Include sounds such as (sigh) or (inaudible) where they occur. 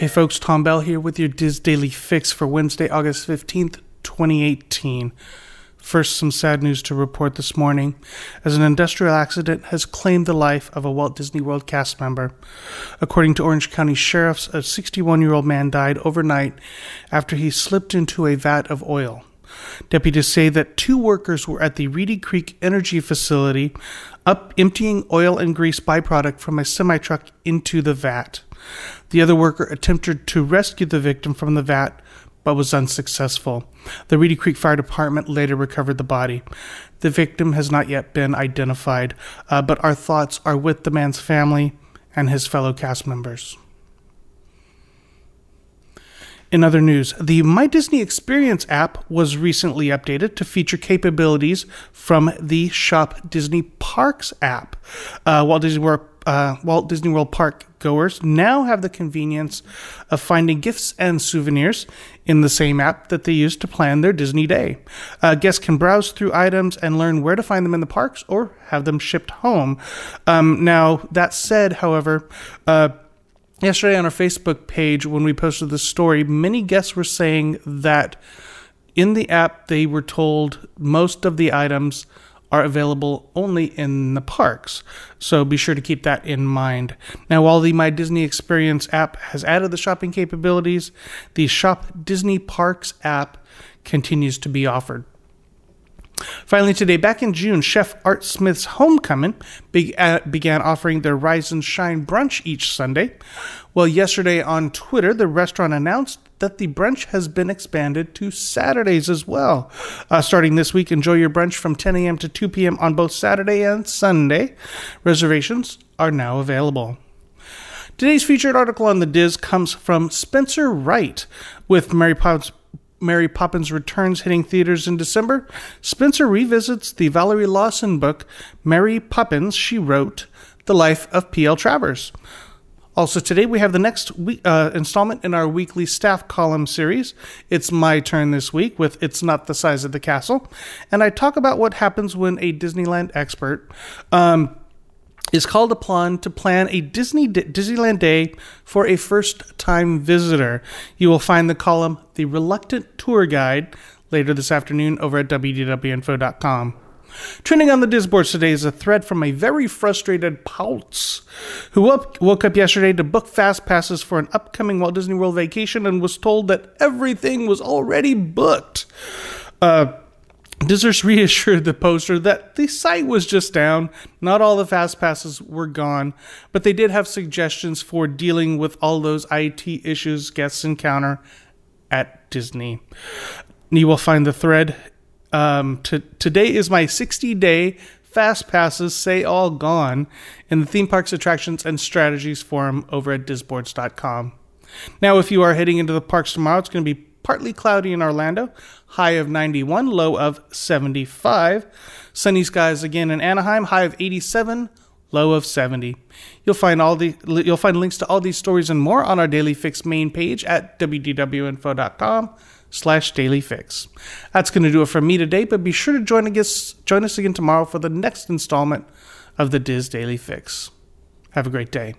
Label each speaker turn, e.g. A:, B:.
A: Hey folks, Tom Bell here with your DIS Daily Fix for Wednesday, August 15th, 2018. First, some sad news to report this morning, as an industrial accident has claimed the life of a Walt Disney World cast member. According to Orange County sheriffs, a 61 year old man died overnight after he slipped into a vat of oil. Deputies say that two workers were at the Reedy Creek Energy Facility up emptying oil and grease byproduct from a semi truck into the vat. The other worker attempted to rescue the victim from the vat but was unsuccessful. The Reedy Creek Fire Department later recovered the body. The victim has not yet been identified, uh, but our thoughts are with the man's family and his fellow cast members. In other news, the My Disney Experience app was recently updated to feature capabilities from the Shop Disney Parks app. Uh, Walt Disney World uh, Walt Disney World Park goers now have the convenience of finding gifts and souvenirs in the same app that they use to plan their Disney day. Uh, guests can browse through items and learn where to find them in the parks or have them shipped home. Um, now, that said, however, uh, yesterday on our Facebook page, when we posted this story, many guests were saying that in the app they were told most of the items are available only in the parks. So be sure to keep that in mind. Now, while the My Disney Experience app has added the shopping capabilities, the Shop Disney Parks app continues to be offered. Finally, today, back in June, Chef Art Smith's Homecomin' be- uh, began offering their Rise and Shine brunch each Sunday. Well, yesterday on Twitter, the restaurant announced that the brunch has been expanded to Saturdays as well. Uh, starting this week, enjoy your brunch from 10 a.m. to 2 p.m. on both Saturday and Sunday. Reservations are now available. Today's featured article on the DIS comes from Spencer Wright with Mary Poppins. Mary Poppins Returns hitting theaters in December, Spencer revisits the Valerie Lawson book, Mary Poppins, She Wrote, The Life of P.L. Travers. Also, today we have the next week, uh, installment in our weekly staff column series. It's my turn this week with It's Not the Size of the Castle. And I talk about what happens when a Disneyland expert um, is called upon to plan a Disney Disneyland day for a first-time visitor. You will find the column "The Reluctant Tour Guide" later this afternoon over at wdwinfo.com. Trending on the Disboards today is a thread from a very frustrated Pouts, who woke up yesterday to book fast passes for an upcoming Walt Disney World vacation and was told that everything was already booked. Uh, DISers (laughs) reassured the poster that the site was just down. Not all the fast passes were gone, but they did have suggestions for dealing with all those IT issues guests encounter at Disney. You will find the thread. Um, to, today is my 60 day fast passes say all gone in the theme parks attractions and strategies forum over at disboards.com. Now, if you are heading into the parks tomorrow, it's going to be partly cloudy in Orlando, high of 91, low of 75. Sunny skies again in Anaheim, high of 87, low of 70. You'll find all the you'll find links to all these stories and more on our Daily Fix main page at wdwinfo.com slash daily fix. That's going to do it for me today, but be sure to join us, join us again tomorrow for the next installment of the DIS Daily Fix. Have a great day.